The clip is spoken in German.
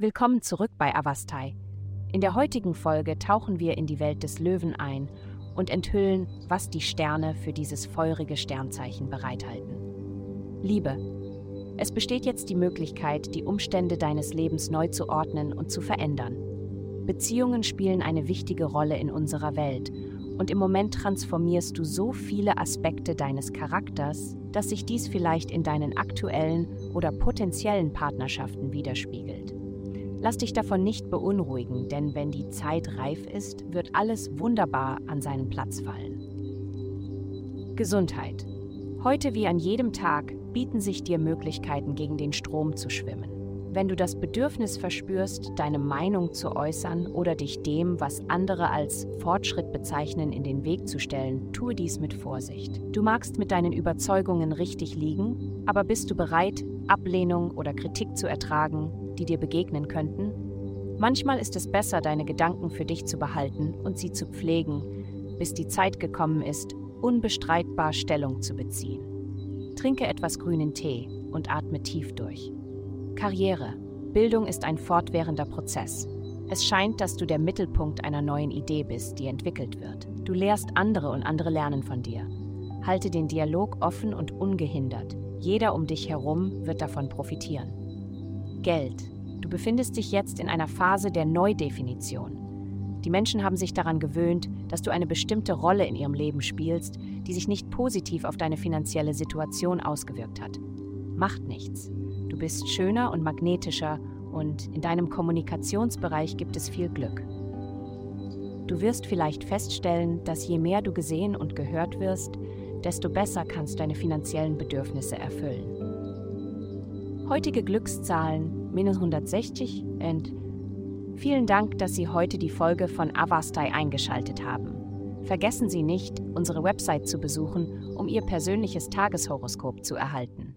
Willkommen zurück bei Avastai. In der heutigen Folge tauchen wir in die Welt des Löwen ein und enthüllen, was die Sterne für dieses feurige Sternzeichen bereithalten. Liebe. Es besteht jetzt die Möglichkeit, die Umstände deines Lebens neu zu ordnen und zu verändern. Beziehungen spielen eine wichtige Rolle in unserer Welt und im Moment transformierst du so viele Aspekte deines Charakters, dass sich dies vielleicht in deinen aktuellen oder potenziellen Partnerschaften widerspiegelt. Lass dich davon nicht beunruhigen, denn wenn die Zeit reif ist, wird alles wunderbar an seinen Platz fallen. Gesundheit. Heute wie an jedem Tag bieten sich dir Möglichkeiten, gegen den Strom zu schwimmen. Wenn du das Bedürfnis verspürst, deine Meinung zu äußern oder dich dem, was andere als Fortschritt bezeichnen, in den Weg zu stellen, tue dies mit Vorsicht. Du magst mit deinen Überzeugungen richtig liegen, aber bist du bereit, Ablehnung oder Kritik zu ertragen, die dir begegnen könnten? Manchmal ist es besser, deine Gedanken für dich zu behalten und sie zu pflegen, bis die Zeit gekommen ist, unbestreitbar Stellung zu beziehen. Trinke etwas grünen Tee und atme tief durch. Karriere. Bildung ist ein fortwährender Prozess. Es scheint, dass du der Mittelpunkt einer neuen Idee bist, die entwickelt wird. Du lehrst andere und andere lernen von dir. Halte den Dialog offen und ungehindert. Jeder um dich herum wird davon profitieren. Geld. Du befindest dich jetzt in einer Phase der Neudefinition. Die Menschen haben sich daran gewöhnt, dass du eine bestimmte Rolle in ihrem Leben spielst, die sich nicht positiv auf deine finanzielle Situation ausgewirkt hat. Macht nichts. Du bist schöner und magnetischer und in deinem Kommunikationsbereich gibt es viel Glück. Du wirst vielleicht feststellen, dass je mehr du gesehen und gehört wirst, desto besser kannst deine finanziellen Bedürfnisse erfüllen. Heutige Glückszahlen minus 160 und vielen Dank, dass Sie heute die Folge von Avastai eingeschaltet haben. Vergessen Sie nicht, unsere Website zu besuchen, um Ihr persönliches Tageshoroskop zu erhalten.